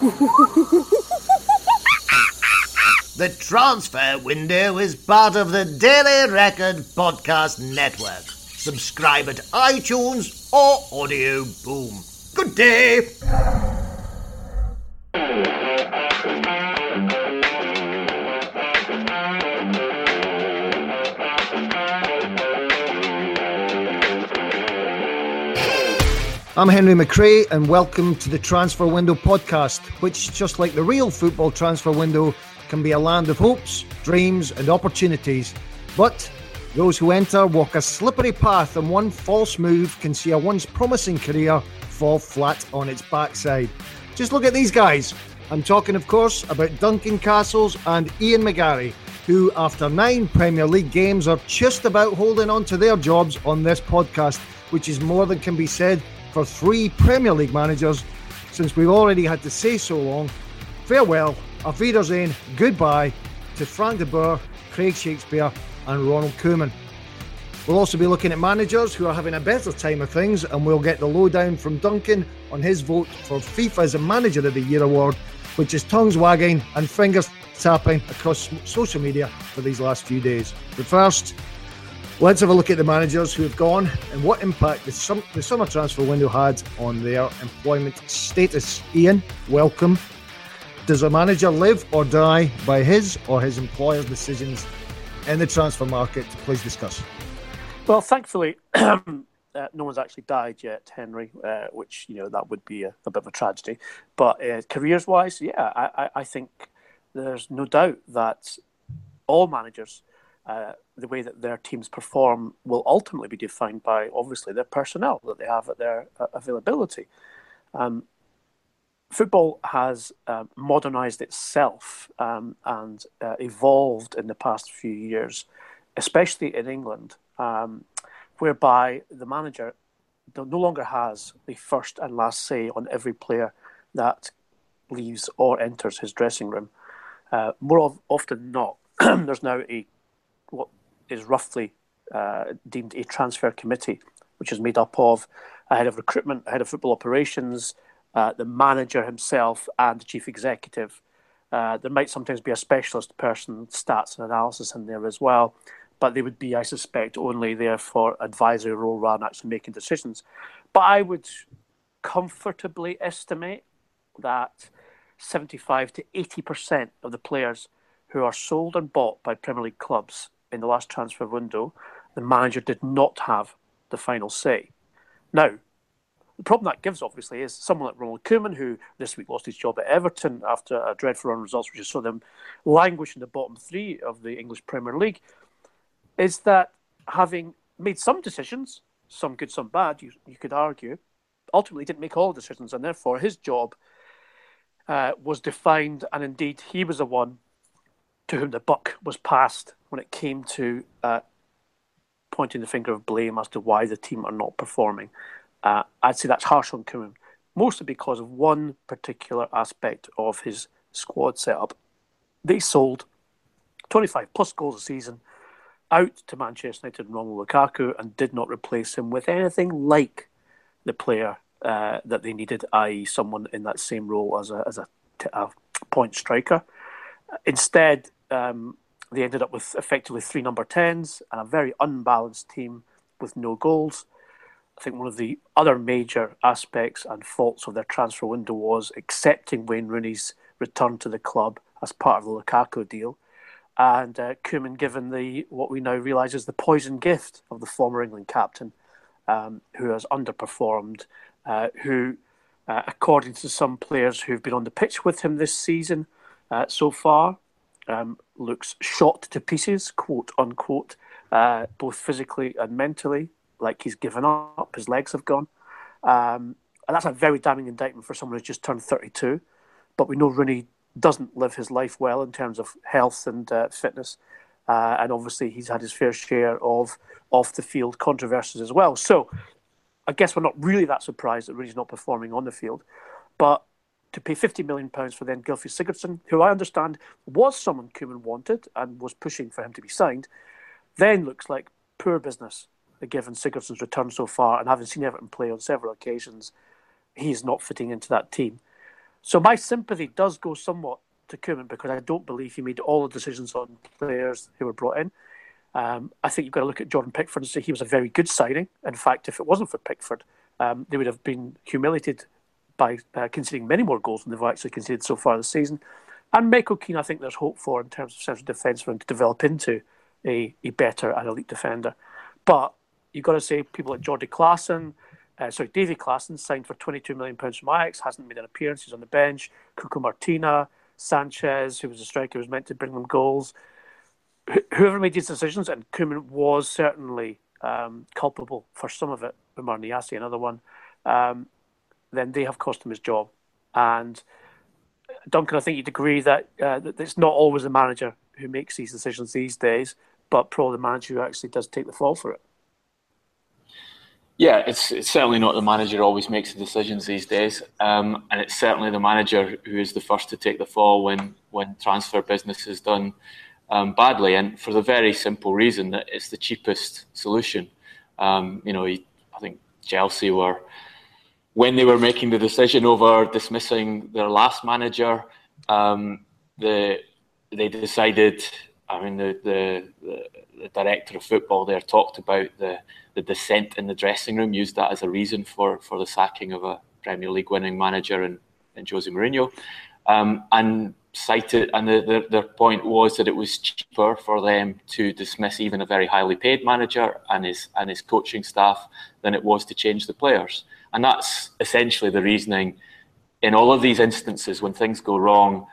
the transfer window is part of the Daily Record Podcast Network. Subscribe at iTunes or Audio Boom. Good day. I'm Henry McRae, and welcome to the Transfer Window podcast, which, just like the real football transfer window, can be a land of hopes, dreams, and opportunities. But those who enter walk a slippery path, and one false move can see a once promising career fall flat on its backside. Just look at these guys. I'm talking, of course, about Duncan Castles and Ian McGarry, who, after nine Premier League games, are just about holding on to their jobs on this podcast, which is more than can be said for three Premier League managers since we've already had to say so long. Farewell, auf Wiedersehen, goodbye to Frank de Boer, Craig Shakespeare, and Ronald Koeman. We'll also be looking at managers who are having a better time of things, and we'll get the lowdown from Duncan on his vote for FIFA's Manager of the Year award, which is tongues wagging and fingers tapping across social media for these last few days. But first, Let's have a look at the managers who have gone and what impact the, sum- the summer transfer window had on their employment status. Ian, welcome. Does a manager live or die by his or his employer's decisions in the transfer market? Please discuss. Well, thankfully, uh, no one's actually died yet, Henry, uh, which, you know, that would be a, a bit of a tragedy. But uh, careers wise, yeah, I, I think there's no doubt that all managers uh, the way that their teams perform will ultimately be defined by obviously their personnel that they have at their uh, availability. Um, football has uh, modernized itself um, and uh, evolved in the past few years, especially in England, um, whereby the manager no longer has the first and last say on every player that leaves or enters his dressing room. Uh, more of, often not, there's now a is roughly uh, deemed a transfer committee, which is made up of a head of recruitment, a head of football operations, uh, the manager himself, and the chief executive. Uh, there might sometimes be a specialist person, stats and analysis in there as well, but they would be, I suspect, only there for advisory role rather than actually making decisions. But I would comfortably estimate that 75 to 80% of the players who are sold and bought by Premier League clubs in the last transfer window, the manager did not have the final say. Now, the problem that gives, obviously, is someone like Ronald Koeman, who this week lost his job at Everton after a dreadful run of results, which saw them languish in the bottom three of the English Premier League, is that having made some decisions, some good, some bad, you, you could argue, ultimately didn't make all decisions, and therefore his job uh, was defined, and indeed he was the one to whom the buck was passed when it came to uh, pointing the finger of blame as to why the team are not performing. Uh, I'd say that's harsh on Koeman, mostly because of one particular aspect of his squad setup. They sold 25 plus goals a season out to Manchester United and Romelu Lukaku and did not replace him with anything like the player uh, that they needed, i.e., someone in that same role as a, as a point striker. Instead, um, they ended up with effectively three number 10s and a very unbalanced team with no goals. I think one of the other major aspects and faults of their transfer window was accepting Wayne Rooney's return to the club as part of the Lukaku deal. And uh, Koeman given the what we now realise is the poison gift of the former England captain, um, who has underperformed, uh, who, uh, according to some players who've been on the pitch with him this season uh, so far, um, looks shot to pieces, quote unquote, uh, both physically and mentally, like he's given up, his legs have gone. Um, and that's a very damning indictment for someone who's just turned 32. But we know Rooney doesn't live his life well in terms of health and uh, fitness. Uh, and obviously, he's had his fair share of off the field controversies as well. So I guess we're not really that surprised that Rooney's not performing on the field. But to pay £50 million for then Gylfi Sigurdsson, who I understand was someone Koeman wanted and was pushing for him to be signed, then looks like poor business given Sigurdsson's return so far and having seen Everton play on several occasions, he's not fitting into that team. So my sympathy does go somewhat to Koeman because I don't believe he made all the decisions on players who were brought in. Um, I think you've got to look at Jordan Pickford and say he was a very good signing. In fact, if it wasn't for Pickford, um, they would have been humiliated by uh, conceding many more goals than they've actually conceded so far this season. And Michael Keane, I think there's hope for in terms of central defence for him to develop into a, a better and elite defender. But you've got to say people like Jordy Klaassen, uh, sorry, Davy Klaassen signed for £22 million from Ajax, hasn't made an appearance, he's on the bench. Cuco Martina, Sanchez, who was a striker, was meant to bring them goals. Wh- whoever made these decisions, and Koeman was certainly um, culpable for some of it, Oumar Niasse, another one, um, then they have his job. And Duncan, I think you'd agree that, uh, that it's not always the manager who makes these decisions these days, but probably the manager who actually does take the fall for it. Yeah, it's, it's certainly not the manager who always makes the decisions these days, um, and it's certainly the manager who is the first to take the fall when when transfer business is done um, badly, and for the very simple reason that it's the cheapest solution. Um, you know, I think Chelsea were when they were making the decision over dismissing their last manager, um, the they decided. I mean, the, the, the the director of football there talked about the the dissent in the dressing room, used that as a reason for for the sacking of a Premier League winning manager and, and Jose Mourinho, um, and cited and the, the, their point was that it was cheaper for them to dismiss even a very highly paid manager and his and his coaching staff than it was to change the players, and that's essentially the reasoning. In all of these instances, when things go wrong,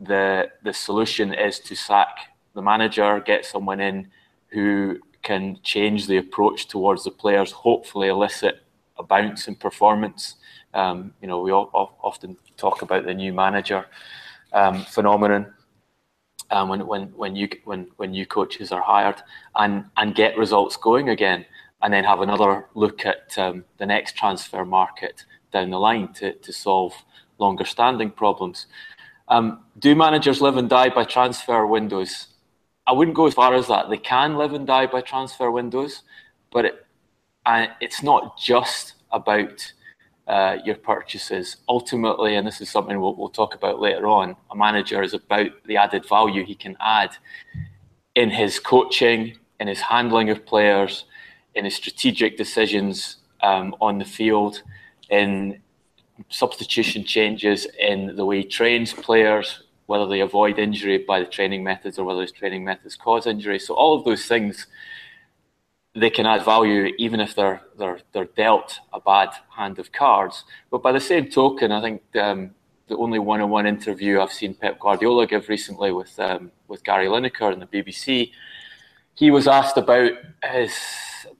the the solution is to sack the manager, get someone in who can change the approach towards the players, hopefully elicit a bounce in performance. Um, you know, we all, often talk about the new manager um, phenomenon um, when when when you when when new coaches are hired and and get results going again, and then have another look at um, the next transfer market down the line to to solve longer standing problems. Um, do managers live and die by transfer windows? I wouldn't go as far as that. They can live and die by transfer windows, but it, uh, it's not just about uh, your purchases. Ultimately, and this is something we'll, we'll talk about later on, a manager is about the added value he can add in his coaching, in his handling of players, in strategic decisions um, on the field, in substitution changes in the way he trains players, whether they avoid injury by the training methods or whether his training methods cause injury. So all of those things they can add value even if they're they're they're dealt a bad hand of cards. But by the same token, I think um, the only one-on-one interview I've seen Pep Guardiola give recently with um, with Gary Lineker in the BBC, he was asked about his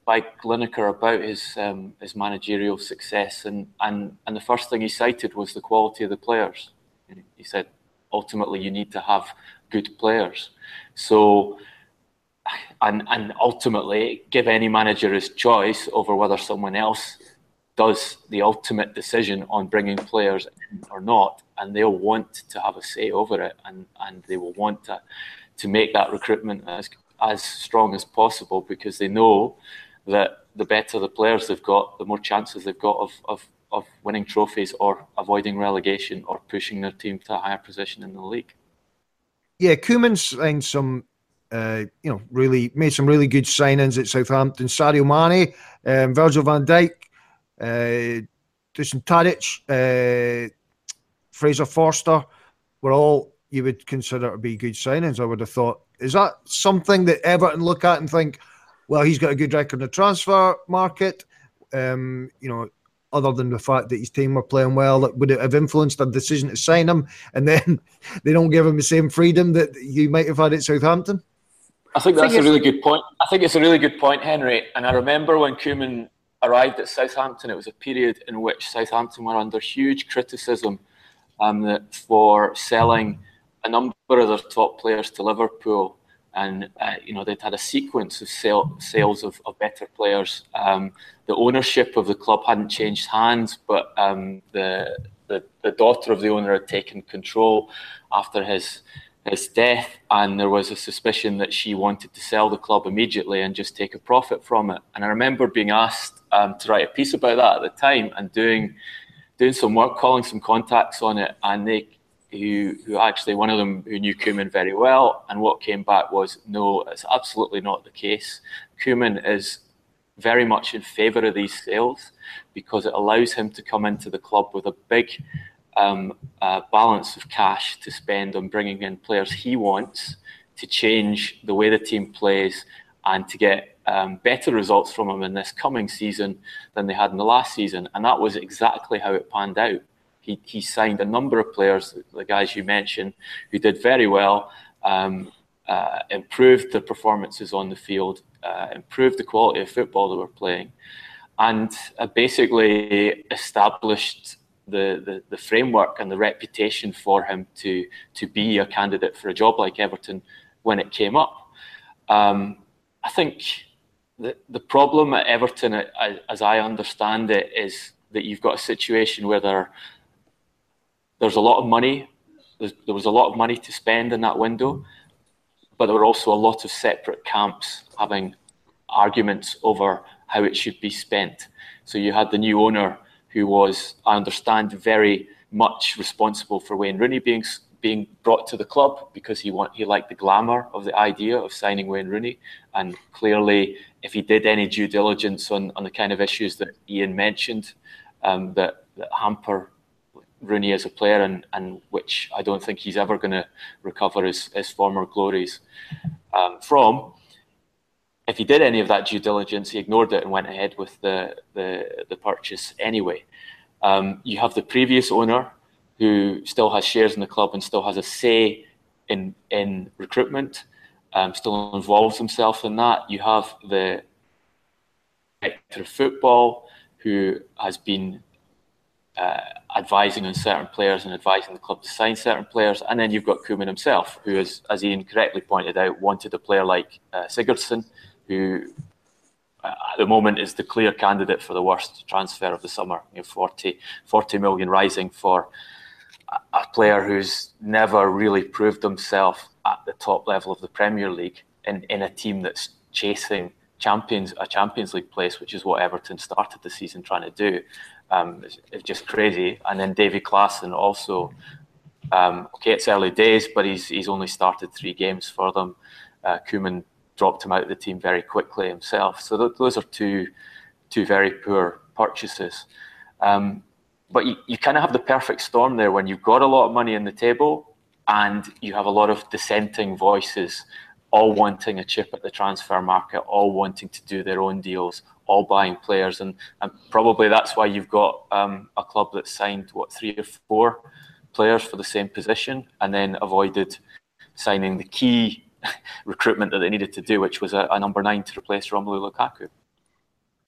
by Lineker about his um, his managerial success, and, and and the first thing he cited was the quality of the players. He said, ultimately, you need to have good players. So and and ultimately give any manager his choice over whether someone else does the ultimate decision on bringing players in or not, and they'll want to have a say over it, and and they will want to to make that recruitment as as strong as possible because they know that the better the players they've got, the more chances they've got of, of, of winning trophies or avoiding relegation or pushing their team to a higher position in the league. Yeah, Koeman's signed some uh, you know, really made some really good signings at Southampton. Sadio Mane, um, Virgil van Dijk, uh, Dusan Tadic, uh, Fraser Forster were all you would consider to be good signings. I would have thought. Is that something that Everton look at and think, well, he's got a good record in the transfer market? Um, you know, other than the fact that his team were playing well, that would it have influenced their decision to sign him? And then they don't give him the same freedom that you might have had at Southampton. I think that's a really good point. I think it's a really good point, Henry. And I remember when Koeman arrived at Southampton, it was a period in which Southampton were under huge criticism um, for selling a number of their top players to Liverpool. And uh, you know they'd had a sequence of sale, sales of, of, better players. Um, the ownership of the club hadn't changed hands, but um, the, the the daughter of the owner had taken control after his his death, and there was a suspicion that she wanted to sell the club immediately and just take a profit from it. And I remember being asked um, to write a piece about that at the time and doing doing some work, calling some contacts on it, and they who who actually one of them who knew Koeman very well, and what came back was no, it's absolutely not the case. Koeman is very much in favour of these sales because it allows him to come into the club with a big um, uh, balance of cash to spend on bringing in players he wants to change the way the team plays and to get um, better results from him in this coming season than they had in the last season. And that was exactly how it panned out. He, he signed a number of players, the guys you mentioned, who did very well, um, uh, improved their performances on the field, uh, improved the quality of football they were playing, and uh, basically established the, the, the, framework and the reputation for him to, to be a candidate for a job like Everton when it came up. Um, I think the, the problem at Everton, as I understand it, is that you've got a situation where there, there's a lot of money. there was a lot of money to spend in that window, but there were also a lot of separate camps having arguments over how it should be spent. So you had the new owner who was, I understand, very much responsible for Wayne Rooney being being brought to the club because he want he liked the glamour of the idea of signing Wayne Rooney, and clearly if he did any due diligence on, on the kind of issues that Ian mentioned um, that, that hamper Rooney as a player and, and which I don't think he's ever going to recover his, his former glories um, from. If he did any of that due diligence, he ignored it and went ahead with the, the, the purchase anyway. Um, you have the previous owner who still has shares in the club and still has a say in, in recruitment um, still involves himself in that. You have the director of football who has been uh, advising on certain players and advising the club to sign certain players. And then you've got Koeman himself, who, is, as Ian correctly pointed out, wanted a player like uh, Sigurdsson, who uh, at the moment is the clear candidate for the worst transfer of the summer. You know, 40, 40 million rising for a player who's never really proved himself at the top level of the Premier League in, in a team that's chasing champions a Champions League place, which is what Everton started the season trying to do. Um, it's, it's, just crazy. And then Davy Klaassen also. Um, okay, it's early days, but he's he's only started three games for them. Uh, dropped him out of the team very quickly himself. So th- those are two two very poor purchases. Um, but you, you kind of have the perfect storm there when you've got a lot of money on the table and you have a lot of dissenting voices all wanting a chip at the transfer market, all wanting to do their own deals, all buying players, and, and probably that's why you've got um, a club that signed what three or four players for the same position, and then avoided signing the key recruitment that they needed to do, which was a, a number nine to replace Romelu Lukaku.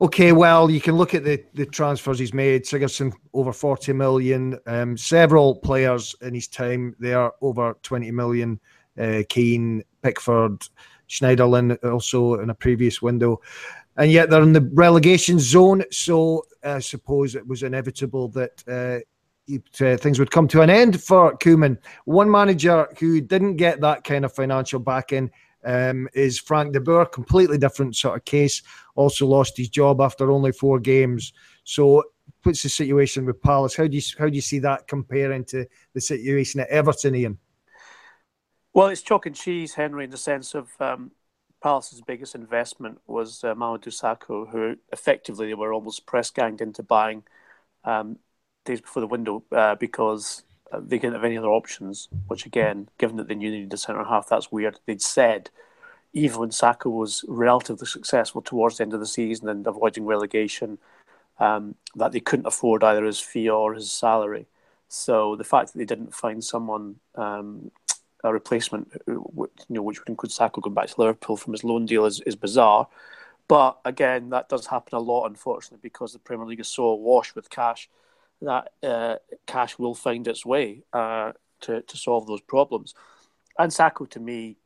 Okay, well, you can look at the, the transfers he's made. Sigurdsson over 40 million. Um, several players in his time there over 20 million. Uh, Keane, Pickford, Schneiderlin also in a previous window. And yet they're in the relegation zone. So I suppose it was inevitable that uh, uh, things would come to an end for Koeman. One manager who didn't get that kind of financial backing um, is Frank de Boer, completely different sort of case. Also lost his job after only four games. So what's the situation with Palace? How do you how do you see that comparing to the situation at Everton, Ian? Well, it's chalk and cheese, Henry, in the sense of um, Palace's biggest investment was uh, Mamadou Sakho, who effectively they were almost press ganged into buying um, days before the window uh, because they didn't have any other options. Which again, given that they knew they needed a centre half, that's weird. They'd said even when Sakho was relatively successful towards the end of the season and avoiding relegation, um, that they couldn't afford either his fee or his salary. So the fact that they didn't find someone um, a replacement, uh, you know, which would include Sakho going back to Liverpool from his loan deal, is, is bizarre. But again, that does happen a lot, unfortunately, because the Premier League is so awash with cash that uh, cash will find its way uh, to to solve those problems. And Sakho, to me,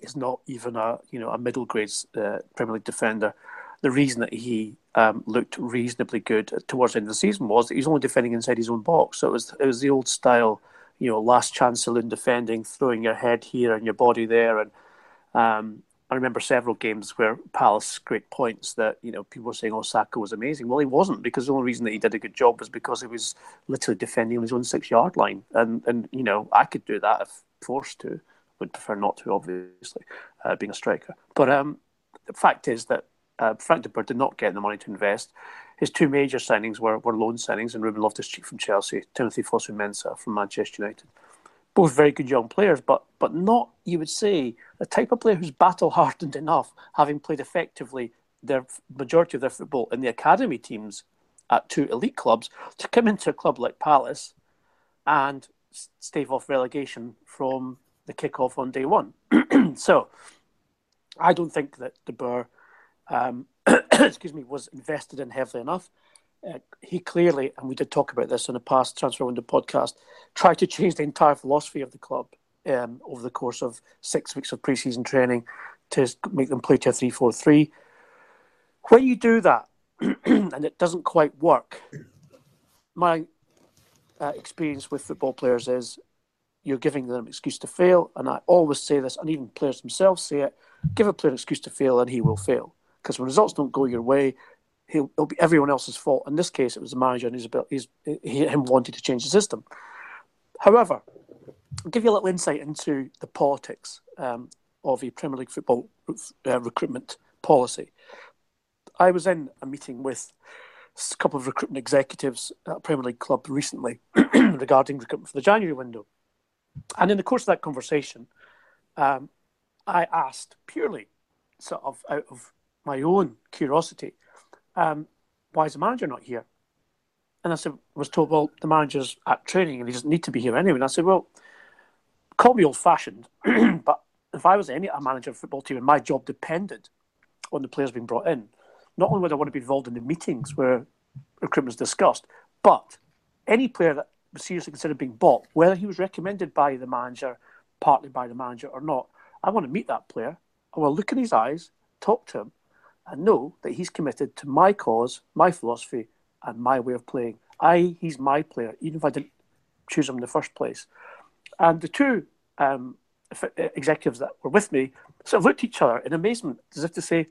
is not even a you know a middle grade uh, Premier League defender. The reason that he um, looked reasonably good towards the end of the season was that he was only defending inside his own box. So it was it was the old style, you know, last chance saloon defending, throwing your head here and your body there, and um, I remember several games where Palace great points that you know people were saying, "Oh, Sakho was amazing." Well, he wasn't because the only reason that he did a good job was because he was literally defending on his own six-yard line, and and you know I could do that if forced to. Would prefer not to, obviously, uh, being a striker. But um, the fact is that uh, Frank de Boer did not get the money to invest. His two major signings were, were loan signings, and Ruben Loftus-Cheek from Chelsea, Timothy Fosu-Mensah from Manchester United both very good young players, but but not you would say the type of player who's battle hardened enough, having played effectively their majority of their football in the academy teams at two elite clubs, to come into a club like Palace and stave off relegation from the kick-off on day one. so, I don't think that De Boer, um, excuse me, was invested in heavily enough. Uh, he clearly, and we did talk about this in a past transfer window podcast, tried to change the entire philosophy of the club um, over the course of six weeks of preseason training to make them play to a three-four-three. When you do that and it doesn't quite work, my uh, experience with football players is you're giving them an excuse to fail, and I always say this, and even players themselves say it: give a player an excuse to fail, and he will fail. Because when results don't go your way, he'll, it'll be everyone else's fault. In this case, it was the manager and his his, him wanting to change the system. However, I'll give you a little insight into the politics um, of a Premier League football uh, recruitment policy. I was in a meeting with a couple of recruitment executives at a Premier League club recently regarding recruitment for the January window. And in the course of that conversation, um, I asked purely sort of out of my own curiosity um, why is the manager not here? And I said, was told, well, the manager's at training and he doesn't need to be here anyway. And I said, well, call me old fashioned, but if I was any a manager of a football team and my job depended on the players being brought in, not only would I want to be involved in the meetings where recruitment is discussed, but any player that was seriously considered being bought, whether he was recommended by the manager, partly by the manager or not, I want to meet that player. I to look in his eyes, talk to him, and know that he's committed to my cause, my philosophy, and my way of playing. I, he's my player, even if I didn't choose him in the first place. And the two um, executives that were with me sort of looked at each other in amazement, as if to say,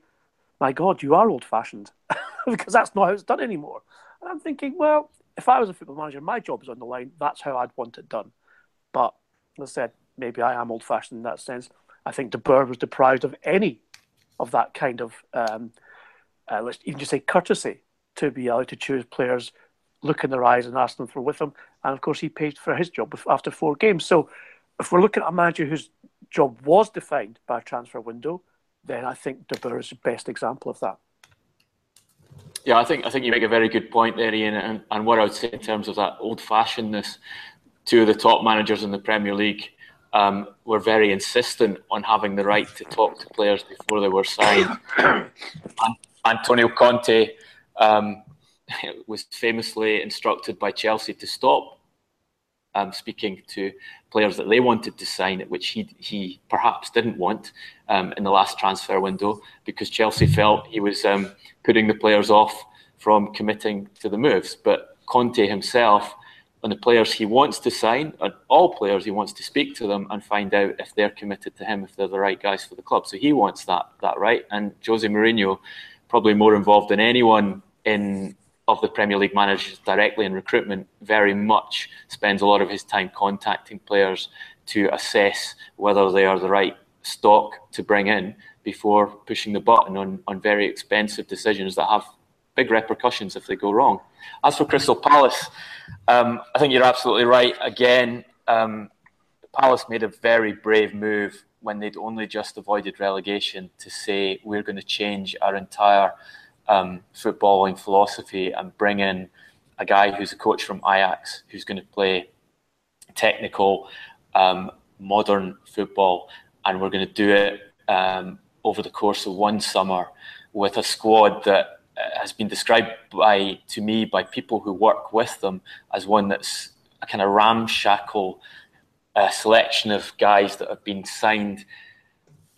"My God, you are old-fashioned," because that's not how it's done anymore. And I'm thinking, well, if I was a football manager, my job is on the line. That's how I'd want it done. But as I said, maybe I am old-fashioned in that sense. I think De Boer was deprived of any of that kind of, um, uh, let's even just say courtesy to be allowed to choose players, look in their eyes and ask them for with them. And of course, he paid for his job after four games. So if we're looking at a manager whose job was defined by a transfer window, then I think De Boer is the best example of that. Yeah, I think I think you make a very good point there, Ian. And, and what I would say in terms of that old-fashionedness, two of the top managers in the Premier League um, were very insistent on having the right to talk to players before they were signed. Antonio Conte um, was famously instructed by Chelsea to stop um, speaking to players that they wanted to sign, which he he perhaps didn't want um, in the last transfer window because Chelsea felt he was um, putting the players off from committing to the moves. But Conte himself on the players he wants to sign, on all players he wants to speak to them and find out if they're committed to him, if they're the right guys for the club. So he wants that that right. And Jose Mourinho, probably more involved than anyone in of the Premier League managers directly in recruitment, very much spends a lot of his time contacting players to assess whether they are the right stock to bring in before pushing the button on, on very expensive decisions that have big repercussions if they go wrong. As for Crystal Palace, um, I think you're absolutely right. Again, um, Palace made a very brave move when they'd only just avoided relegation to say we're going to change our entire um, footballing philosophy and bring in a guy who's a coach from Ajax who's going to play technical, um, modern football, and we're going to do it um, over the course of one summer with a squad that has been described by to me by people who work with them as one that's a kind of ramshackle uh, selection of guys that have been signed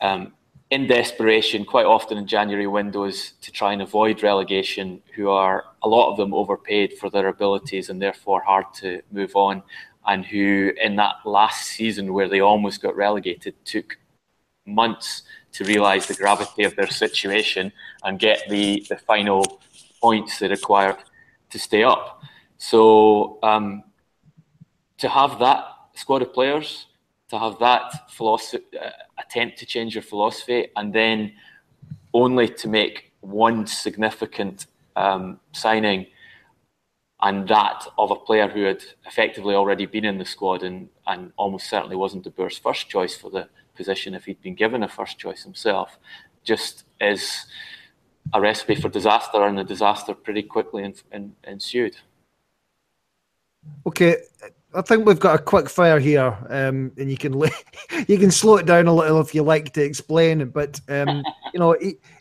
um, in desperation, quite often in January windows, to try and avoid relegation, who are a lot of them overpaid for their abilities and therefore hard to move on, and who in that last season where they almost got relegated took months to realise the gravity of their situation and get the, the final points they required to stay up. So um, to have that squad of players, to have that philosophy, uh, attempt to change your philosophy, and then only to make one significant um, signing and that of a player who had effectively already been in the squad and, and almost certainly wasn't De Boer's first choice for the position if he'd been given a first choice himself, just is a recipe for disaster, and the disaster pretty quickly in, in, ensued. Okay, I think we've got a quick fire here, um, and you can you can slow it down a little if you like to explain. But um, you know,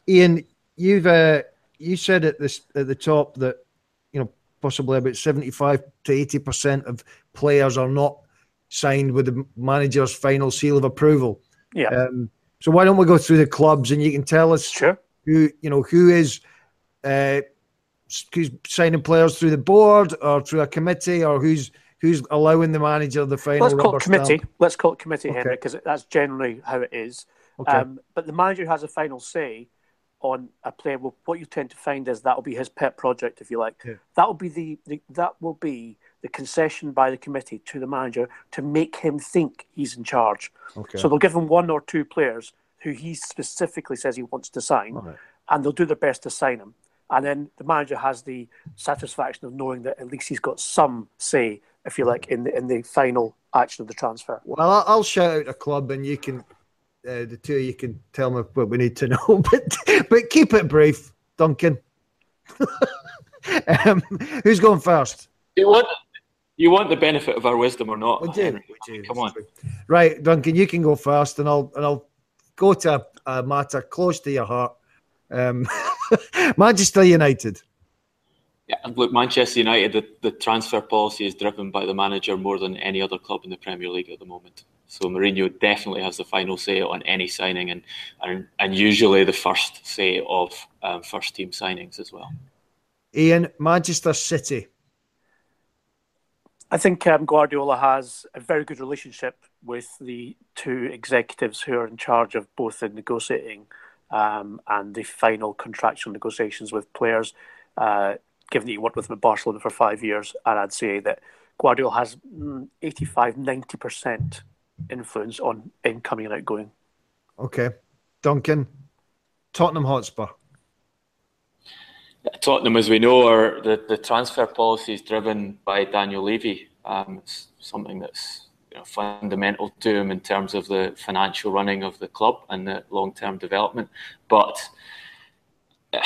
Ian, you've uh, you said at this at the top that you know possibly about 75 to 80% of players are not signed with the manager's final seal of approval. Yeah. Um, so why don't we go through the clubs and you can tell us sure. who, you know, who is uh, who's signing players through the board or through a committee or who's who's allowing the manager the final Let's call it committee. Stamp. Let's call it committee, okay. Henry, because that's generally how it is. Okay. Um, but the manager has a final say on a player, well, what you tend to find is that will be his pet project, if you like. Yeah. That will be the, the, that will be the concession by the committee to the manager to make him think he's in charge. Okay. So they'll give him one or two players who he specifically says he wants to sign, right. and they'll do their best to sign him. And then the manager has the satisfaction of knowing that at least he's got some say, if you like, in the in the final action of the transfer. Well, I'll shout out a club, and you can uh, the two of you can tell me what we need to know, but but keep it brief, Duncan. um, who's going first? You want you want the benefit of our wisdom or not? We do. We do. Come on, right, Duncan. You can go first, and I'll and I'll go to a, a matter close to your heart. Um, Manchester United. Yeah, and look, Manchester United. The, the transfer policy is driven by the manager more than any other club in the Premier League at the moment. So Mourinho definitely has the final say on any signing, and and, and usually the first say of um, first team signings as well. Ian, Manchester City. I think um, Guardiola has a very good relationship with the two executives who are in charge of both the negotiating um, and the final contractual negotiations with players. Uh, given that he worked with them at Barcelona for five years, and I'd say that Guardiola has mm, 85, 90% influence on incoming and outgoing. Okay. Duncan, Tottenham Hotspur. Tottenham, as we know, are the, the transfer policy is driven by Daniel Levy. Um, it's something that's you know, fundamental to him in terms of the financial running of the club and the long term development. But uh,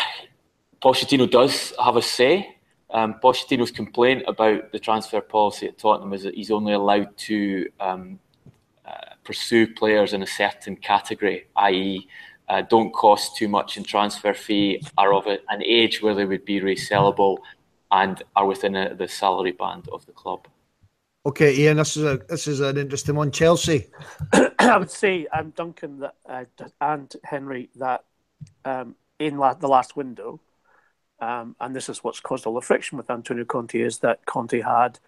Pochettino does have a say. Um, Pochettino's complaint about the transfer policy at Tottenham is that he's only allowed to um, pursue players in a certain category, i.e., uh, don't cost too much in transfer fee, are of an age where they would be resellable, and are within a, the salary band of the club. Okay, Ian, this is a this is an interesting one. Chelsea. I would say, um, Duncan that, uh, and Henry, that um, in la- the last window, um, and this is what's caused all the friction with Antonio Conte, is that Conte had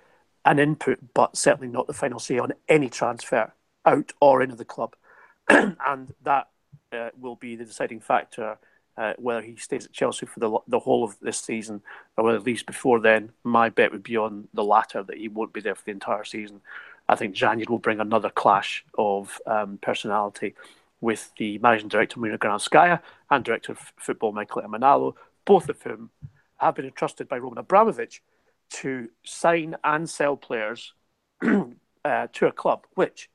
an input, but certainly not the final say on any transfer out or into the club, and that uh, will be the deciding factor uh, whether he stays at Chelsea for the the whole of this season or whether at least before then. My bet would be on the latter that he won't be there for the entire season. I think January will bring another clash of um, personality with the managing director Marina Granovskaia and director of football Michael Emenalo, both of whom have been entrusted by Roman Abramovich to sign and sell players uh, to a club, which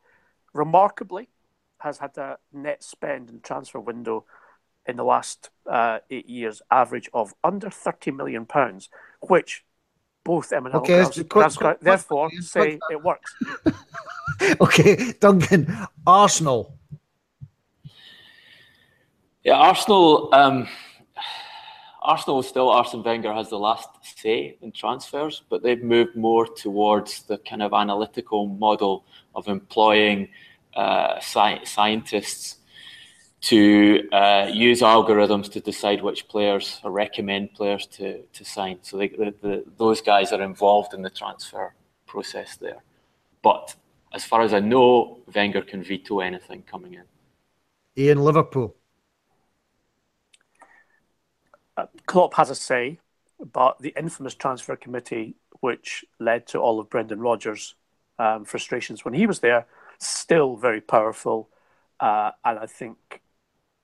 remarkably has had a net spend and transfer window in the last uh, eight years average of under 30 million pounds, which both Emin okay, and quick, quick, quick, therefore say it works. okay, Duncan, Arsenal. Yeah, Arsenal. Um, Arsenal still Arsene Wenger has the last say in transfers, but they've moved more towards the kind of analytical model of employing sci- scientists to uh, use algorithms to decide which players or recommend players to, to sign. So they, the, the, those guys are involved in the transfer process there. But as far as I know, Wenger can veto anything coming in. Ian Liverpool. Uh, Klopp has a say, but the infamous transfer committee, which led to all of Brendan Rodgers' um, frustrations when he was there, still very powerful. Uh, and I think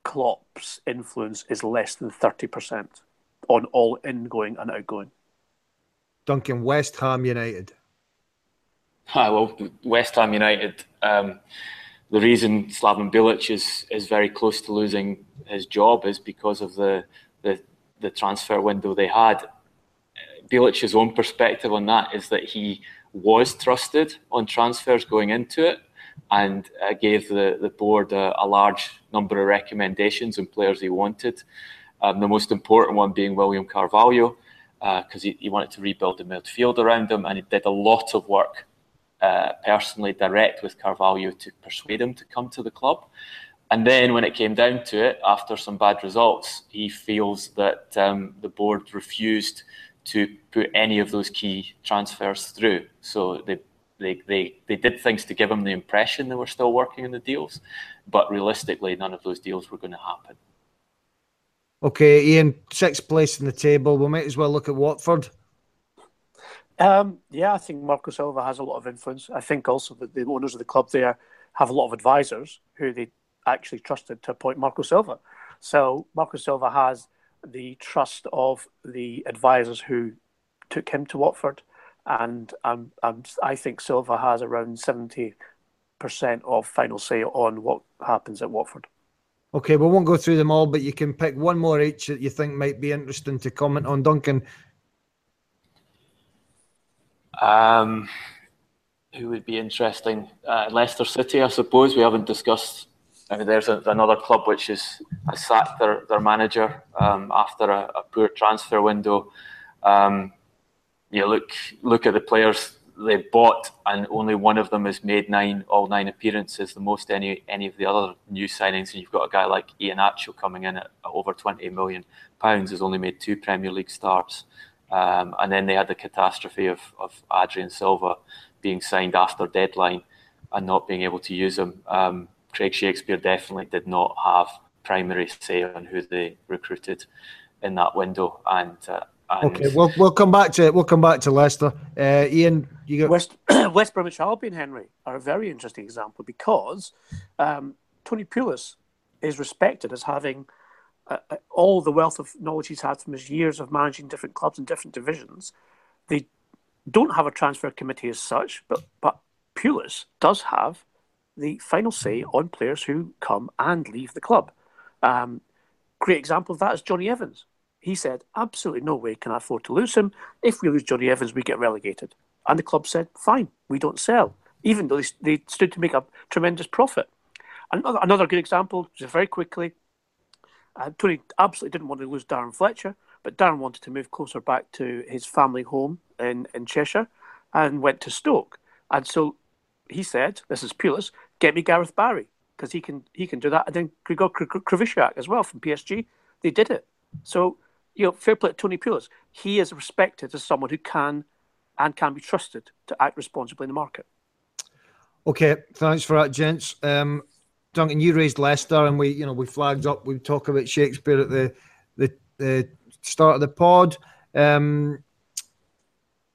Klopp's influence is less than 30% on all ingoing and outgoing. Duncan, West Ham United. Hi, well, West Ham United. Um, the reason Slaven Bilic is, is very close to losing his job is because of the, the, the transfer window they had. Bilic's own perspective on that is that he was trusted on transfers going into it and uh, gave the, the board a, a, large number of recommendations and players he wanted. Um, the most important one being William Carvalho, because uh, he, he, wanted to rebuild the midfield around him, and he did a lot of work uh, personally direct with Carvalho to persuade him to come to the club. And then when it came down to it, after some bad results, he feels that um, the board refused to put any of those key transfers through. So they they, they, they did things to give them the impression they were still working on the deals, but realistically, none of those deals were going to happen. Okay, Ian, sixth place in the table. We might as well look at Watford. Um, yeah, I think Marco Silva has a lot of influence. I think also that the owners of the club there have a lot of advisors who they actually trusted to appoint Marco Silva. So Marco Silva has the trust of the advisors who took him to Watford and um, um, I think Silva has around seventy percent of final say on what happens at Watford. Okay, we won't go through them all, but you can pick one more each that you think might be interesting to comment on, Duncan. Um, who would be interesting? Uh, Leicester City, I suppose. We haven't discussed. There's a, another club which has sacked their, their manager um, after a, a, poor transfer window. Um, you look look at the players they bought, and only one of them has made nine all nine appearances, the most any any of the other new signings. And you've got a guy like Iheanacho coming in at over twenty million pounds, has only made two Premier League starts. Um, and then they had the catastrophe of, of Adrien Silva being signed after deadline and not being able to use him. Um, Craig Shakespeare definitely did not have primary say on who they recruited in that window, and uh, and okay, we'll we'll come back to we'll come back to Leicester. Uh, Ian, you got West West Bromwich Albion. Henry are a very interesting example because um, Tony Pulis is respected as having uh, uh, all the wealth of knowledge he's had from his years of managing different clubs in different divisions. They don't have a transfer committee as such, but but Pulis does have the final say on players who come and leave the club. Um, great example of that is Jonny Evans he said, absolutely no way can I afford to lose him. If we lose Jonny Evans, we get relegated. And the club said, fine, we don't sell, even though they, they stood to make a tremendous profit. Another, another good example, just very quickly, uh, Tony absolutely didn't want to lose Darren Fletcher, but Darren wanted to move closer back to his family home in, in Cheshire and went to Stoke. And so he said, this is Pulis, get me Gareth Barry, because he can he can do that. And then Grigor Krychowiak as well from PSG. They did it. So you know, fair play to Tony Pulis. He is respected as someone who can and can be trusted to act responsibly in the market. Okay, thanks for that, gents. Um, Duncan, you raised Leicester, and we, you know, we flagged up. We talk about Shakespeare at the the, the start of the pod. Um,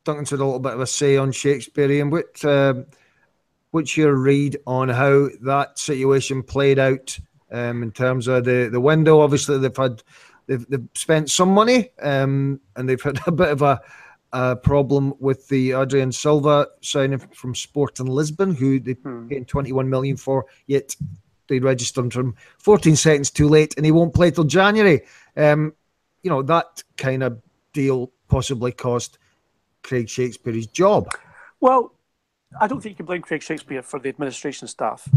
had a little bit of a say on Shakespeare. And what, uh, what's your read on how that situation played out um, in terms of the the window? Obviously, they've had They've, they've spent some money um, and they've had a bit of a, a problem with the Adrien Silva signing from Sporting Lisbon, who they hmm. paid 21 million for, yet they registered him from 14 seconds too late and he won't play till January. Um, you know, that kind of deal possibly cost Craig Shakespeare his job. Well, I don't think you can blame Craig Shakespeare for the administration staff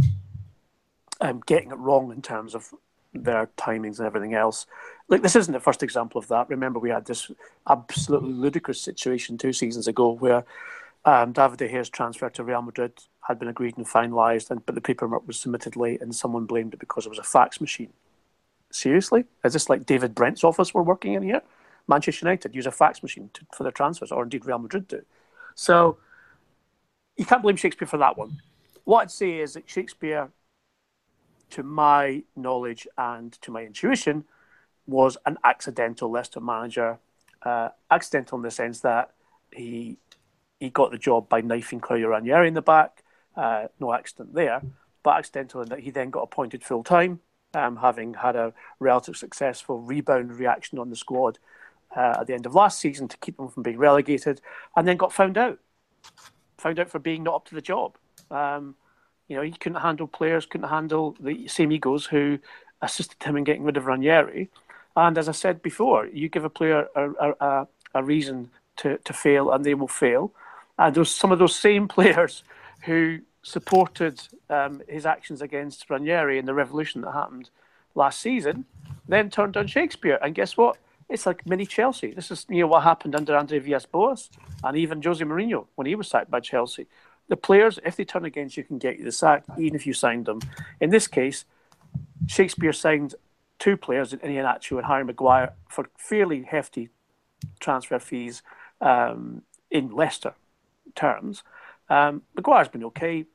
um, getting it wrong in terms of their timings and everything else. Like this isn't the first example of that. Remember, we had this absolutely ludicrous situation two seasons ago where um, David De Gea's transfer to Real Madrid had been agreed and finalised, and but the paperwork was submitted late, and someone blamed it because it was a fax machine. Seriously, is this like David Brent's office we're working in here? Manchester United use a fax machine to, for their transfers, or indeed Real Madrid do. So you can't blame Shakespeare for that one. What I'd say is that Shakespeare to my knowledge and to my intuition, was an accidental Leicester manager. Uh, accidental in the sense that he he got the job by knifing Claudio Ranieri in the back. Uh, no accident there, but accidental in that he then got appointed full time, um, having had a relatively successful rebound reaction on the squad uh, at the end of last season to keep them from being relegated, and then got found out. Found out for being not up to the job. Um, you know, he couldn't handle players, couldn't handle the same egos who assisted him in getting rid of Ranieri. And as I said before, you give a player a, a, a reason to, to fail, and they will fail. And those some of those same players who supported um, his actions against Ranieri in the revolution that happened last season, then turned on Shakespeare. And guess what? It's like mini Chelsea. This is you know what happened under Andre Villas-Boas and even Jose Mourinho when he was sacked by Chelsea. The players, if they turn against you, can get you the sack, even if you signed them. In this case, Shakespeare signed two players in Iheanacho and Harry Maguire for fairly hefty transfer fees um, in Leicester terms. Um, Maguire's been okay,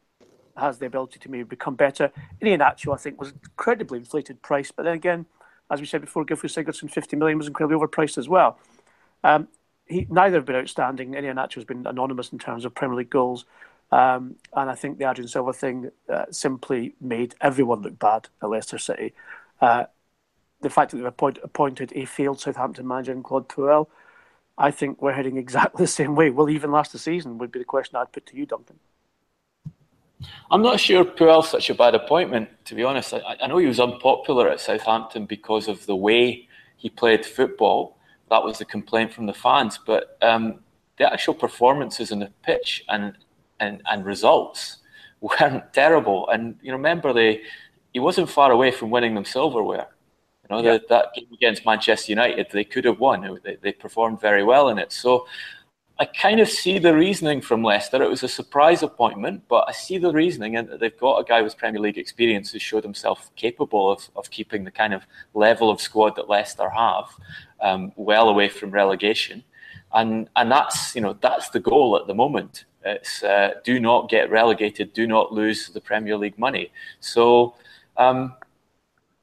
has the ability to maybe become better. Iheanacho, I think, was incredibly inflated price, but then again, as we said before, Gylfi Sigurdsson, 50 million was incredibly overpriced as well. Um, he, neither have been outstanding. Iheanacho has been anonymous in terms of Premier League goals. Um, and I think the Adrien Silva thing uh, simply made everyone look bad at Leicester City. Uh, the fact that they've appoint, appointed a failed Southampton manager in Claude Puel, I think we're heading exactly the same way. Will even last the season? Would be the question I'd put to you, Duncan. I'm not sure Puel's such a bad appointment, to be honest. I, I know he was unpopular at Southampton because of the way he played football. That was the complaint from the fans. But um, the actual performances on the pitch and, and, and results weren't terrible. And you remember, they he wasn't far away from winning them silverware You know, yeah. that game against Manchester United, they could have won. They, they performed very well in it. So I kind of see the reasoning from Leicester. It was a surprise appointment, but I see the reasoning, and they've got a guy with Premier League experience who showed himself capable of, of keeping the kind of level of squad that Leicester have um, well away from relegation. And, and that's, you know, that's the goal at the moment. It's uh, do not get relegated, do not lose the Premier League money. So, um,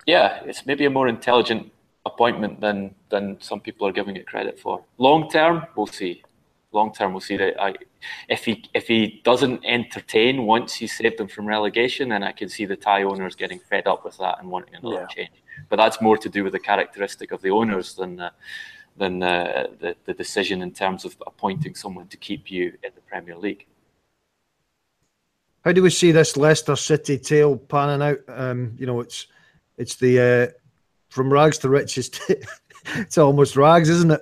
yeah, it's maybe a more intelligent appointment than than some people are giving it credit for. Long term, we'll see. Long term, we'll see that. I, if he if he doesn't entertain once he's saved them from relegation, then I can see the Thai owners getting fed up with that and wanting another yeah. change. But that's more to do with the characteristic of the owners than uh, than uh, the the decision in terms of appointing someone to keep you in the Premier League. How do we see this Leicester City tale panning out? Um, you know, it's it's the uh, from rags to riches. it's almost rags, isn't it?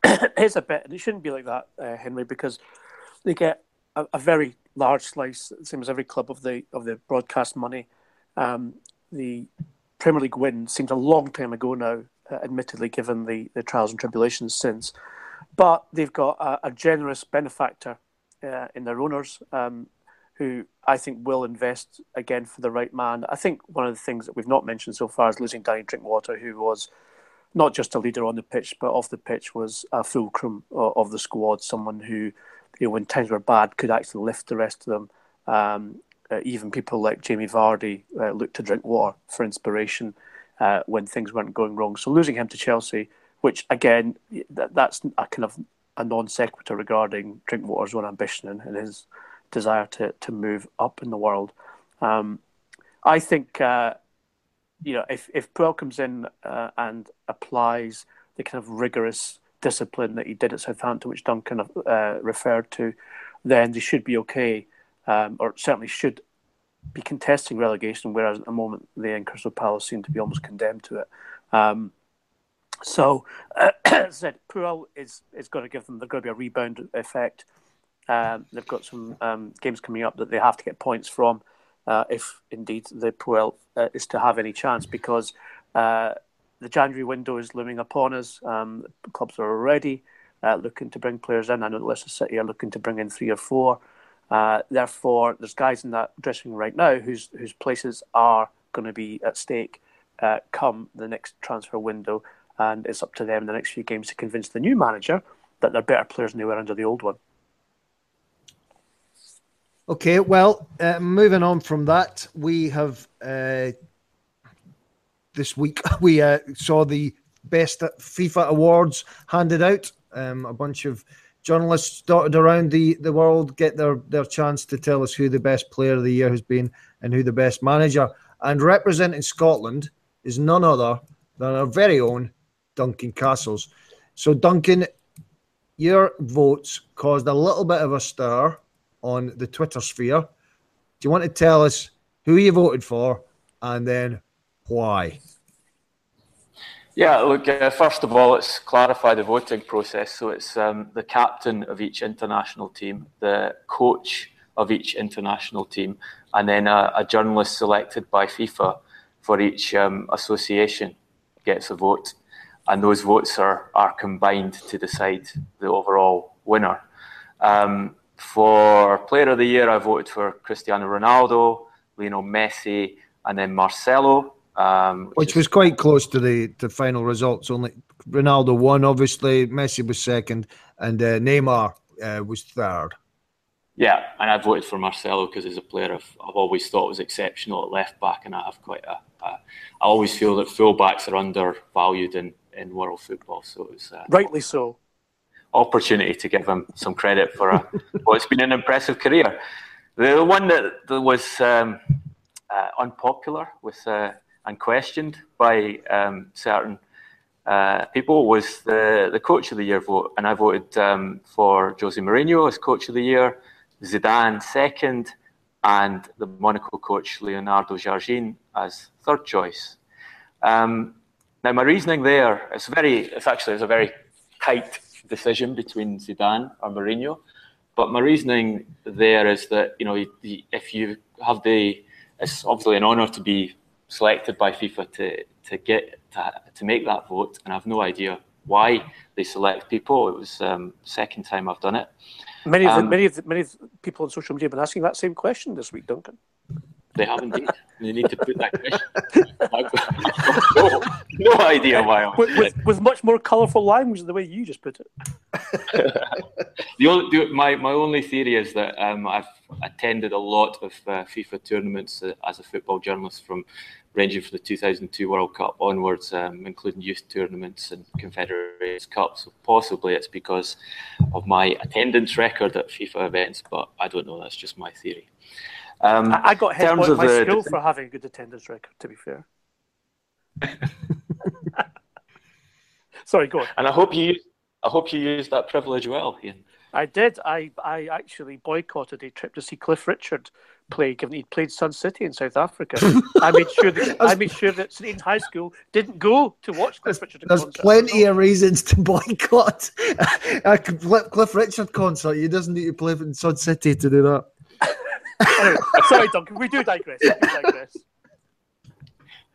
it is a bit, and it shouldn't be like that, uh, Henry, because they get a, a, very large slice, same as every club of the of the broadcast money. Um, the Premier League win seems a long time ago now, uh, admittedly, given the, the trials and tribulations since. But they've got a, a generous benefactor uh, in their owners. Um, who I think will invest again for the right man. I think one of the things that we've not mentioned so far is losing Danny Drinkwater, who was not just a leader on the pitch, but off the pitch was a fulcrum of the squad, someone who, you know, when times were bad, could actually lift the rest of them. Um, uh, even people like Jamie Vardy uh, looked to Drinkwater for inspiration uh, when things weren't going wrong. So losing him to Chelsea, which again, that, that's a kind of a non sequitur regarding Drinkwater's own ambition and, and his desire to to move up in the world. Um, I think uh, you know if if Puel comes in uh, and applies the kind of rigorous discipline that he did at Southampton, which Duncan uh, referred to, then they should be okay, um, or certainly should be contesting relegation. Whereas at the moment, they and Crystal Palace seem to be almost condemned to it. Um, so, uh, as I said, Puel is is going to give them. There's going to be a rebound effect. Um, they've got some um, games coming up that they have to get points from uh, if indeed the Puel uh, is to have any chance because uh, the January window is looming upon us. Um, clubs are already uh, looking to bring players in. I know Leicester City are looking to bring in three or four. Uh, therefore, there's guys in that dressing room right now whose whose places are going to be at stake uh, come the next transfer window, and it's up to them in the next few games to convince the new manager that they're better players than they were under the old one. Okay, well, uh, moving on from that, we have uh, this week we uh, saw the best FIFA awards handed out. Um, a bunch of journalists dotted around the, the world get their, their chance to tell us who the best player of the year has been and who the best manager. And representing Scotland is none other than our very own Duncan Castles. So, Duncan, your votes caused a little bit of a stir on the Twitter sphere. Do you want to tell us who you voted for and then why? Yeah, look, uh, first of all, let's clarify the voting process. So it's um, the captain of each international team, the coach of each international team, and then a, a journalist selected by FIFA for each um, association gets a vote. And those votes are, are combined to decide the overall winner. Um, for Player of the Year, I voted for Cristiano Ronaldo, Lionel Messi, and then Marcelo. Um, which, which was quite close to the, the final results. Only Ronaldo won, obviously. Messi was second, and uh, Neymar uh, was third. Yeah, and I voted for Marcelo because he's a player I've, I've always thought was exceptional at left back, and I have quite a. a I always feel that fullbacks are undervalued in, in world football. So it was uh, rightly so. Opportunity to give him some credit for a, what's been an impressive career. The one that, was um, uh, unpopular with uh, and questioned by um, certain uh, people was the, the coach of the year vote. And I voted um, for Jose Mourinho as coach of the year, Zidane second, and the Monaco coach Leonardo Jardim as third choice. Um, now, my reasoning there is very, it's actually it's a very tight decision between Zidane or Mourinho. But my reasoning there is that, you know, if you have the, it's obviously an honour to be selected by FIFA to to get to, to make that vote, and I've no idea why they select people. It was um, second time I've done it. Many of the, um, many of the, many of the people on social media have been asking that same question this week, Duncan. They have indeed. you need to put that question. no, no, idea why. With, with, with, much more colourful language than the way you just put it. the only, the, my, my only theory is that um, I've attended a lot of uh, FIFA tournaments uh, as a football journalist from ranging from the 2002 World Cup onwards, um, including youth tournaments and Confederations Cups. So possibly it's because of my attendance record at FIFA events, but I don't know. That's just my theory. Um, I, I got hit by my the, school for having a good attendance record. To be fair. Sorry, go on. And I hope you, I hope you used that privilege well, Ian. I did. I, I actually boycotted a trip to see Cliff Richard play, given he'd played Sun City in South Africa. I made sure that I made sure that St Aidan High School didn't go to watch Cliff Richard. There's concert. plenty of reasons to boycott a Cliff Richard concert. He doesn't need to play in Sun City to do that. Anyway, sorry, Duncan. We do digress. We do digress.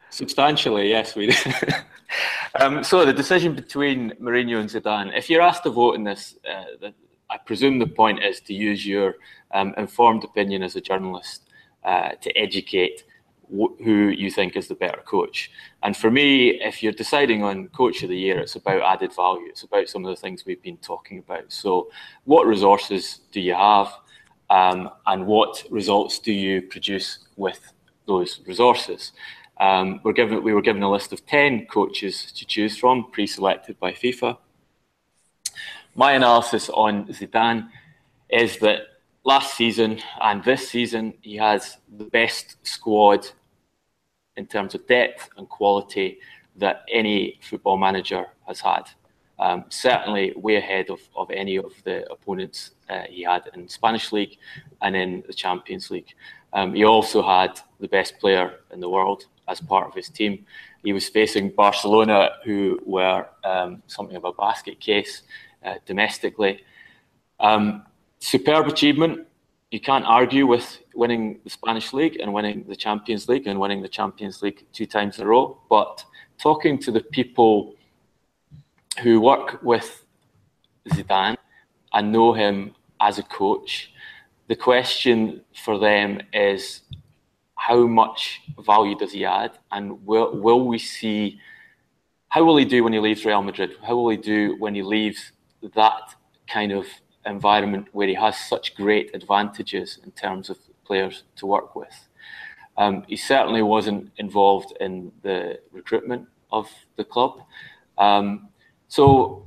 Substantially, yes, we do. um, so the decision between Mourinho and Zidane. If you're asked to vote in this, uh, the, I presume the point is to use your um, informed opinion as a journalist uh, to educate wh- who you think is the better coach. And for me, if you're deciding on coach of the year, it's about added value. It's about some of the things we've been talking about. So, what resources do you have, um, and what results do you produce with those resources? Um, we're given, we were given a list of 10 coaches to choose from, pre selected by FIFA my analysis on Zidane is that last season and this season he has the best squad in terms of depth and quality that any football manager has had. Um, certainly way ahead of, of any of the opponents uh, he had in Spanish league and in the Champions League. Um, he also had the best player in the world as part of his team. He was facing Barcelona, who were um, something of a basket case uh, domestically. Um, superb achievement. You can't argue with winning the Spanish League and winning the Champions League and winning the Champions League two times in a row. But talking to the people who work with Zidane and know him as a coach, the question for them is how much value does he add, and will will we see? How will he do when he leaves Real Madrid? How will he do when he leaves that kind of environment where he has such great advantages in terms of players to work with. Um, he certainly wasn't involved in the recruitment of the club. Um, so,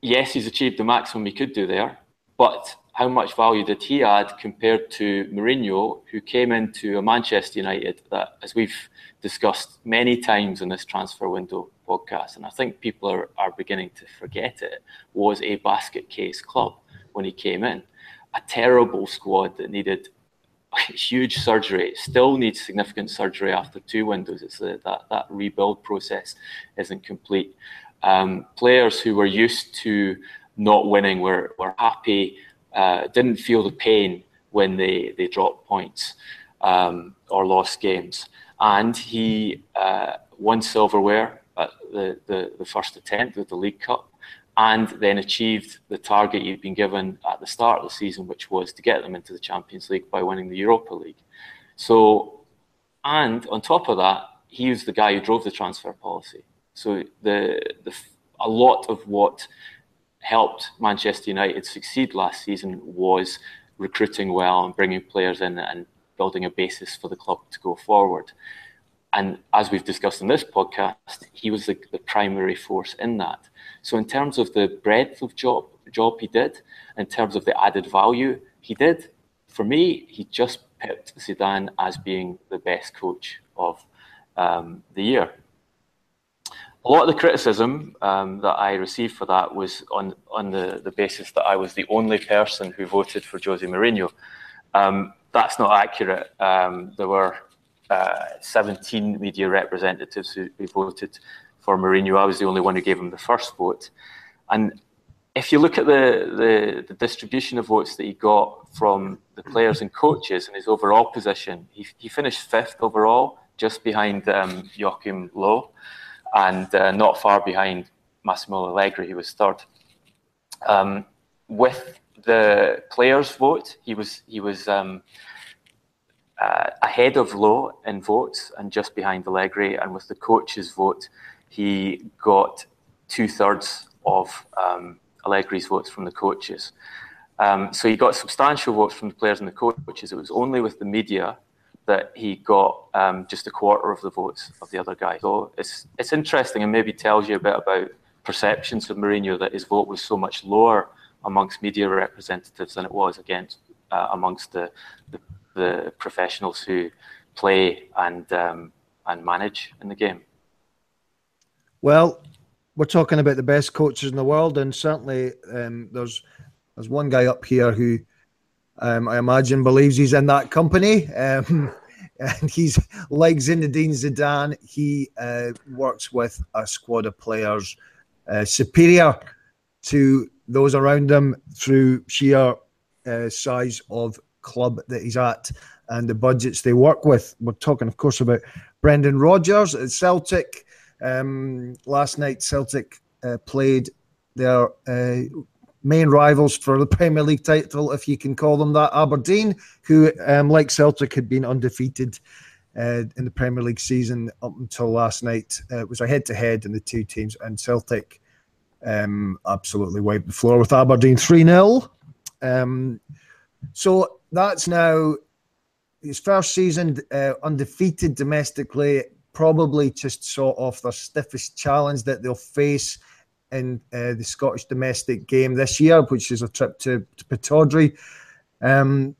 yes, he's achieved the maximum he could do there, but how much value did he add compared to Mourinho, who came into a Manchester United that, as we've discussed many times in this transfer window podcast, and I think people are, are beginning to forget it, was a basket case club when he came in. A terrible squad that needed huge surgery, still needs significant surgery after two windows. It's a, that, that rebuild process isn't complete. Um, players who were used to not winning were, were happy, uh, didn't feel the pain when they, they dropped points um, or lost games. And he uh, won silverware at the, the, the first attempt with the League Cup and then achieved the target he'd been given at the start of the season, which was to get them into the Champions League by winning the Europa League. So, and on top of that, he was the guy who drove the transfer policy. So the, the a lot of what helped Manchester United succeed last season was recruiting well and bringing players in and building a basis for the club to go forward. And as we've discussed in this podcast, he was the, the primary force in that. So in terms of the breadth of job job he did, in terms of the added value he did, for me, he just picked Zidane as being the best coach of um, the year. A lot of the criticism um, that I received for that was on on the, the basis that I was the only person who voted for Jose Mourinho. Um, that's not accurate. Um, there were uh, 17 media representatives who, who voted for Mourinho. I was the only one who gave him the first vote. And if you look at the, the, the, distribution of votes that he got from the players and coaches and his overall position, he, he finished fifth overall, just behind um, Joachim Low, and uh, not far behind Massimo Allegri, who was third. Um, with the players' vote, he was he was um, uh, ahead of Low in votes and just behind Allegri, and with the coaches' vote, he got two thirds of um, Allegri's votes from the coaches. Um, so he got substantial votes from the players and the coaches. It was only with the media that he got um, just a quarter of the votes of the other guy. So it's it's interesting and maybe tells you a bit about perceptions of Mourinho that his vote was so much lower amongst media representatives than it was against uh, amongst the, the, the professionals who play and um, and manage in the game. Well, we're talking about the best coaches in the world, and certainly um, there's there's one guy up here who um, I imagine believes he's in that company. Um, and he's like Zinedine Zidane. He uh, works with a squad of players uh, superior to those around him through sheer uh, size of club that he's at and the budgets they work with. We're talking, of course, about Brendan Rodgers at Celtic. Um, last night, Celtic uh, played their uh, main rivals for the Premier League title, if you can call them that, Aberdeen, who, um, like Celtic, had been undefeated uh, in the Premier League season up until last night. Uh, it was a head to head in the two teams, and Celtic um, absolutely wiped the floor with Aberdeen 3 0. Um, so that's now his first season uh, undefeated domestically probably just sort of the stiffest challenge that they'll face in uh, the Scottish domestic game this year, which is a trip to, to Pittodrie. Um,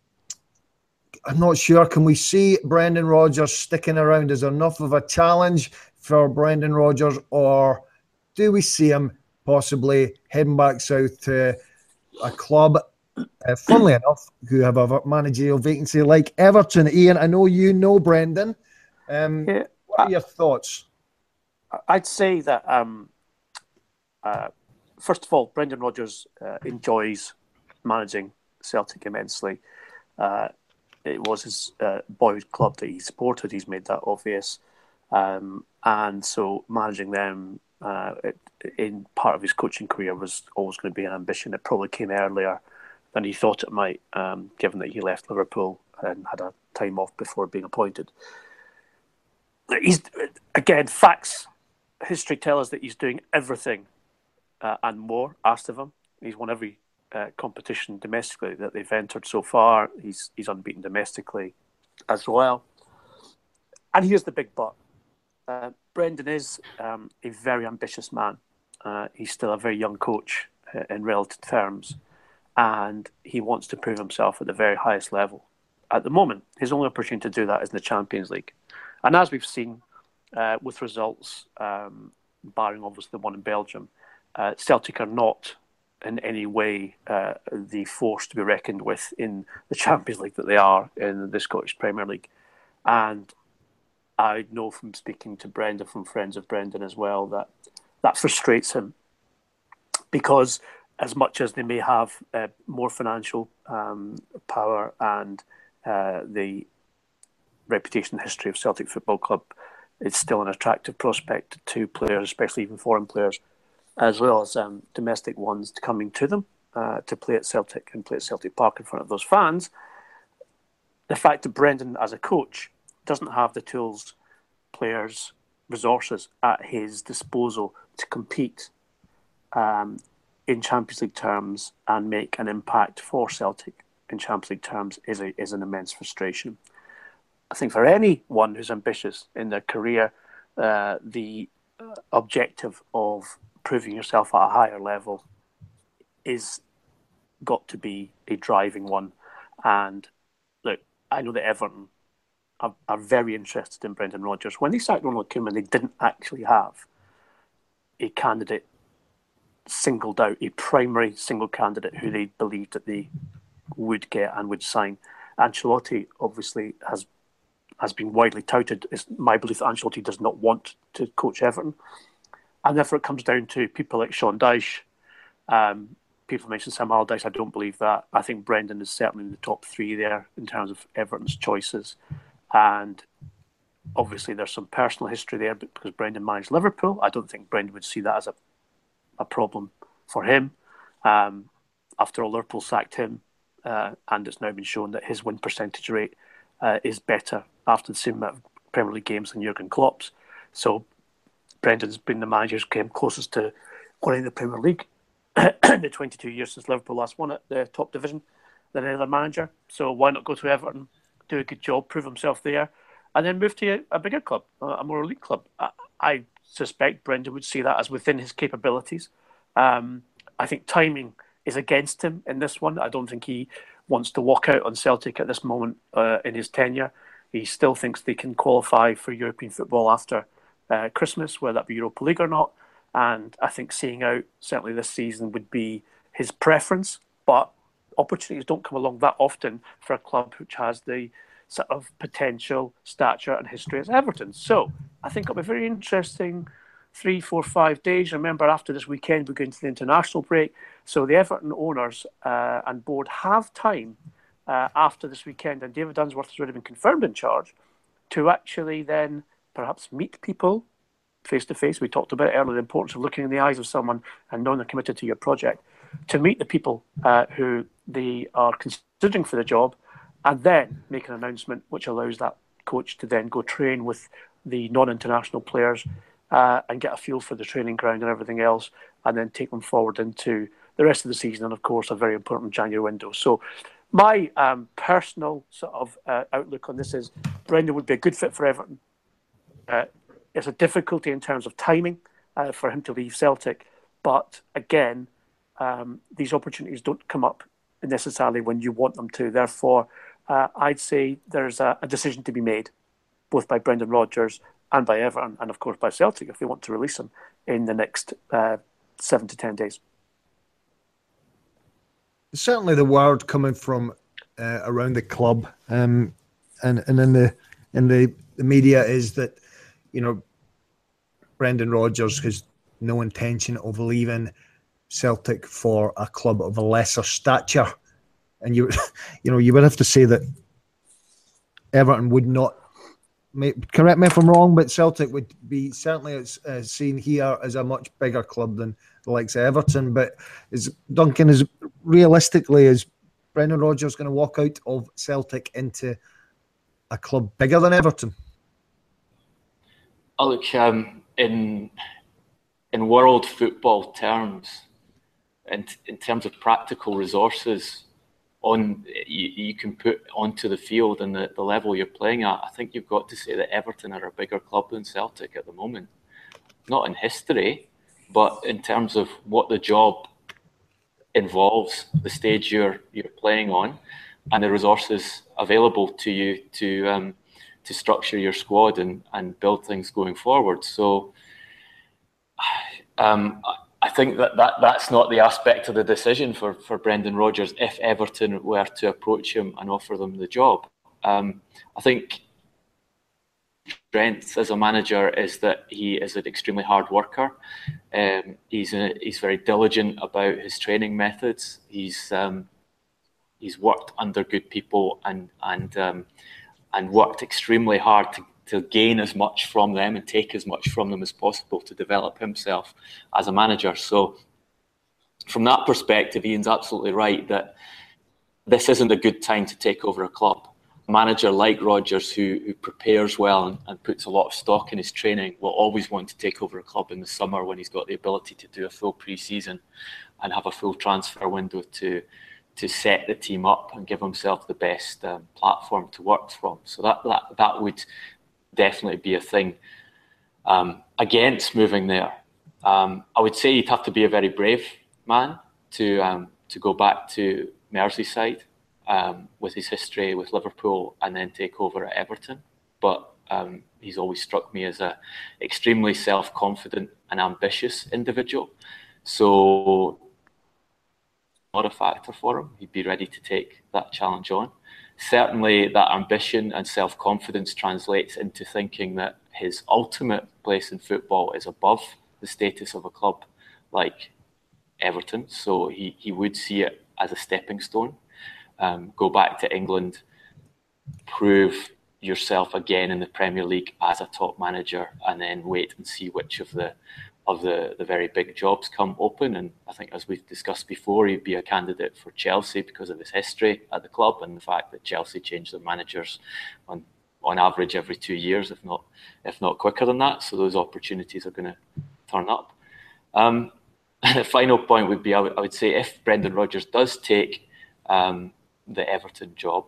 I'm not sure. Can we see Brendan Rodgers sticking around Is enough of a challenge for Brendan Rodgers, or do we see him possibly heading back south to a club, uh, funnily enough, who have a managerial vacancy like Everton? Ian, I know you know Brendan. Um, yeah. What are your thoughts? I'd say that um, uh, first of all, Brendan Rodgers uh, enjoys managing Celtic immensely. Uh, it was his uh, boyhood club that he supported. He's made that obvious, um, and so managing them uh, in part of his coaching career was always going to be an ambition. It probably came earlier than he thought it might, um, given that he left Liverpool and had a time off before being appointed he's again facts. History tell us that he's doing everything uh, and more asked of him. He's won every uh, competition domestically that they've entered so far. He's he's unbeaten domestically as well. And here's the big but: uh, Brendan is um, a very ambitious man. Uh, he's still a very young coach uh, in relative terms, and he wants to prove himself at the very highest level. At the moment, his only opportunity to do that is in the Champions League, and as we've seen uh, with results, um, barring obviously the one in Belgium, uh, Celtic are not in any way uh, the force to be reckoned with in the Champions League that they are in the Scottish Premier League. And I know from speaking to Brendan, from friends of Brendan as well, that that frustrates him because as much as they may have uh, more financial um, power and uh, the reputation and history of Celtic Football Club, it's still an attractive prospect to players, especially even foreign players as well as um, domestic ones coming to them uh, to play at Celtic and play at Celtic Park in front of those fans. The fact that Brendan, as a coach, doesn't have the tools, players, resources at his disposal to compete um, in Champions League terms and make an impact for Celtic in Champions League terms is a, is an immense frustration. I think for anyone who's ambitious in their career, uh, the objective of proving yourself at a higher level is got to be a driving one. And look, I know that Everton are, are very interested in Brendan Rodgers. When they sacked Ronald Koeman, they didn't actually have a candidate singled out, a primary single candidate who they believed that they would get and would sign. Ancelotti obviously has has been widely touted. It's my belief that Ancelotti does not want to coach Everton. And therefore, it comes down to people like Sean Dyche. Um, people mention Sam Allardyce. I don't believe that. I think Brendan is certainly in the top three there in terms of Everton's choices. And obviously, there's some personal history there because Brendan managed Liverpool. I don't think Brendan would see that as a, a problem for him. Um, after all, Liverpool sacked him, uh, and it's now been shown that his win percentage rate uh, is better after the same amount of Premier League games than Jurgen Klopp's. So Brendan's been the manager who's came closest to winning the Premier League in the 22 years since Liverpool last won it, the top division, than any other manager. So why not go to Everton, do a good job, prove himself there, and then move to a, a bigger club, a more elite club? I, I, suspect Brendan would see that as within his capabilities. Um, I think timing is against him in this one. I don't think he wants to walk out on Celtic at this moment uh, in his tenure. He still thinks they can qualify for European football after uh, Christmas, whether that be Europa League or not. And I think seeing out certainly this season would be his preference. But opportunities don't come along that often for a club which has the sort of potential, stature, and history as Everton. So I think it'll be very interesting three, four, five days. Remember, after this weekend, we go into the international break. So the Everton owners uh, and board have time uh, after this weekend, and David Unsworth has already been confirmed in charge, to actually then perhaps meet people face to face. We talked about earlier the importance of looking in the eyes of someone and knowing they're committed to your project. To meet the people uh, who they are considering for the job, and then make an announcement which allows that coach to then go train with the non-international players uh, and get a feel for the training ground and everything else, and then take them forward into the rest of the season and of course a very important January window. So my um, personal sort of uh, outlook on this is Brendan would be a good fit for Everton. Uh, it's a difficulty in terms of timing uh, for him to leave Celtic, but again, um, these opportunities don't come up necessarily when you want them to. Therefore, uh, I'd say there's a, a, decision to be made, both by Brendan Rodgers and by Everton, and of course by Celtic if they want to release him in the next uh, seven to ten days. Certainly, the word coming from uh, around the club um, and and in the in the, the media is that you know, Brendan Rodgers has no intention of leaving Celtic for a club of a lesser stature. And you, you know, you would have to say that Everton would not. Correct me if I'm wrong, but Celtic would be certainly as seen here as a much bigger club than the likes of Everton. But is Duncan is realistically is Brendan Rodgers going to walk out of Celtic into a club bigger than Everton? Oh, look, um, in in world football terms, in, in terms of practical resources on you, you can put onto the field and the, the level you're playing at, I think you've got to say that Everton are a bigger club than Celtic at the moment. Not in history, but in terms of what the job involves, the stage you're you're playing on, and the resources available to you to um, to structure your squad and, and build things going forward. So um, I think that, that that's not the aspect of the decision for, for Brendan Rodgers if Everton were to approach him and offer them the job. Um, I think strength as a manager is that he is an extremely hard worker. Um, he's a, he's very diligent about his training methods. He's um, he's worked under good people and and um, and worked extremely hard to, to gain as much from them and take as much from them as possible to develop himself as a manager. So, from that perspective, Ian's absolutely right that this isn't a good time to take over a club. A manager like Rodgers, who, who prepares well and, and puts a lot of stock in his training, will always want to take over a club in the summer when he's got the ability to do a full pre-season and have a full transfer window to to set the team up and give himself the best um, platform to work from. So that that that would definitely be a thing um, against moving there. Um, I would say you'd have to be a very brave man to um, to go back to Merseyside um, with his history with Liverpool and then take over at Everton. But um, he's always struck me as a extremely self confident and ambitious individual. So a factor for him. He'd be ready to take that challenge on. Certainly, that ambition and self confidence translates into thinking that his ultimate place in football is above the status of a club like Everton. So he, he would see it as a stepping stone. Um, go back to England, prove yourself again in the Premier League as a top manager, and then wait and see which of the of the, the very big jobs come open. And I think, as we've discussed before, he'd be a candidate for Chelsea because of his history at the club and the fact that Chelsea change their managers on on average every two years, if not if not quicker than that. So those opportunities are going to turn up. Um, and the final point would be, I would, would say, if Brendan Rodgers does take um, the Everton job,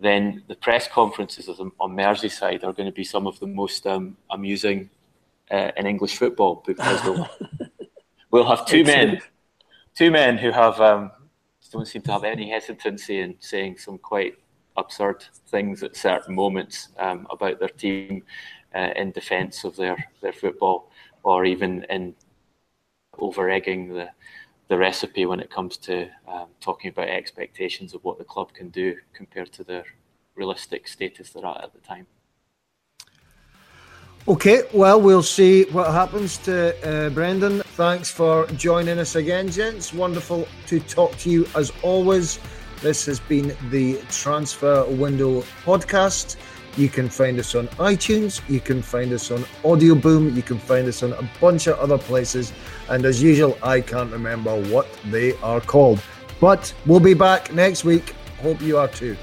then the press conferences on Merseyside are going to be some of the most um, amusing uh, in English football because we'll, we'll have two men, two men who have um, don't seem to have any hesitancy in saying some quite absurd things at certain moments um, about their team uh, in defence of their, their football, or even in over egging the the recipe when it comes to um, talking about expectations of what the club can do compared to their realistic status they're at at the time. Okay, well, we'll see what happens to uh, Brendan. Thanks for joining us again, gents. Wonderful to talk to you as always. This has been the Transfer Window podcast. You can find us on iTunes, you can find us on Audioboom, you can find us on a bunch of other places. And as usual, I can't remember what they are called. But we'll be back next week. Hope you are too.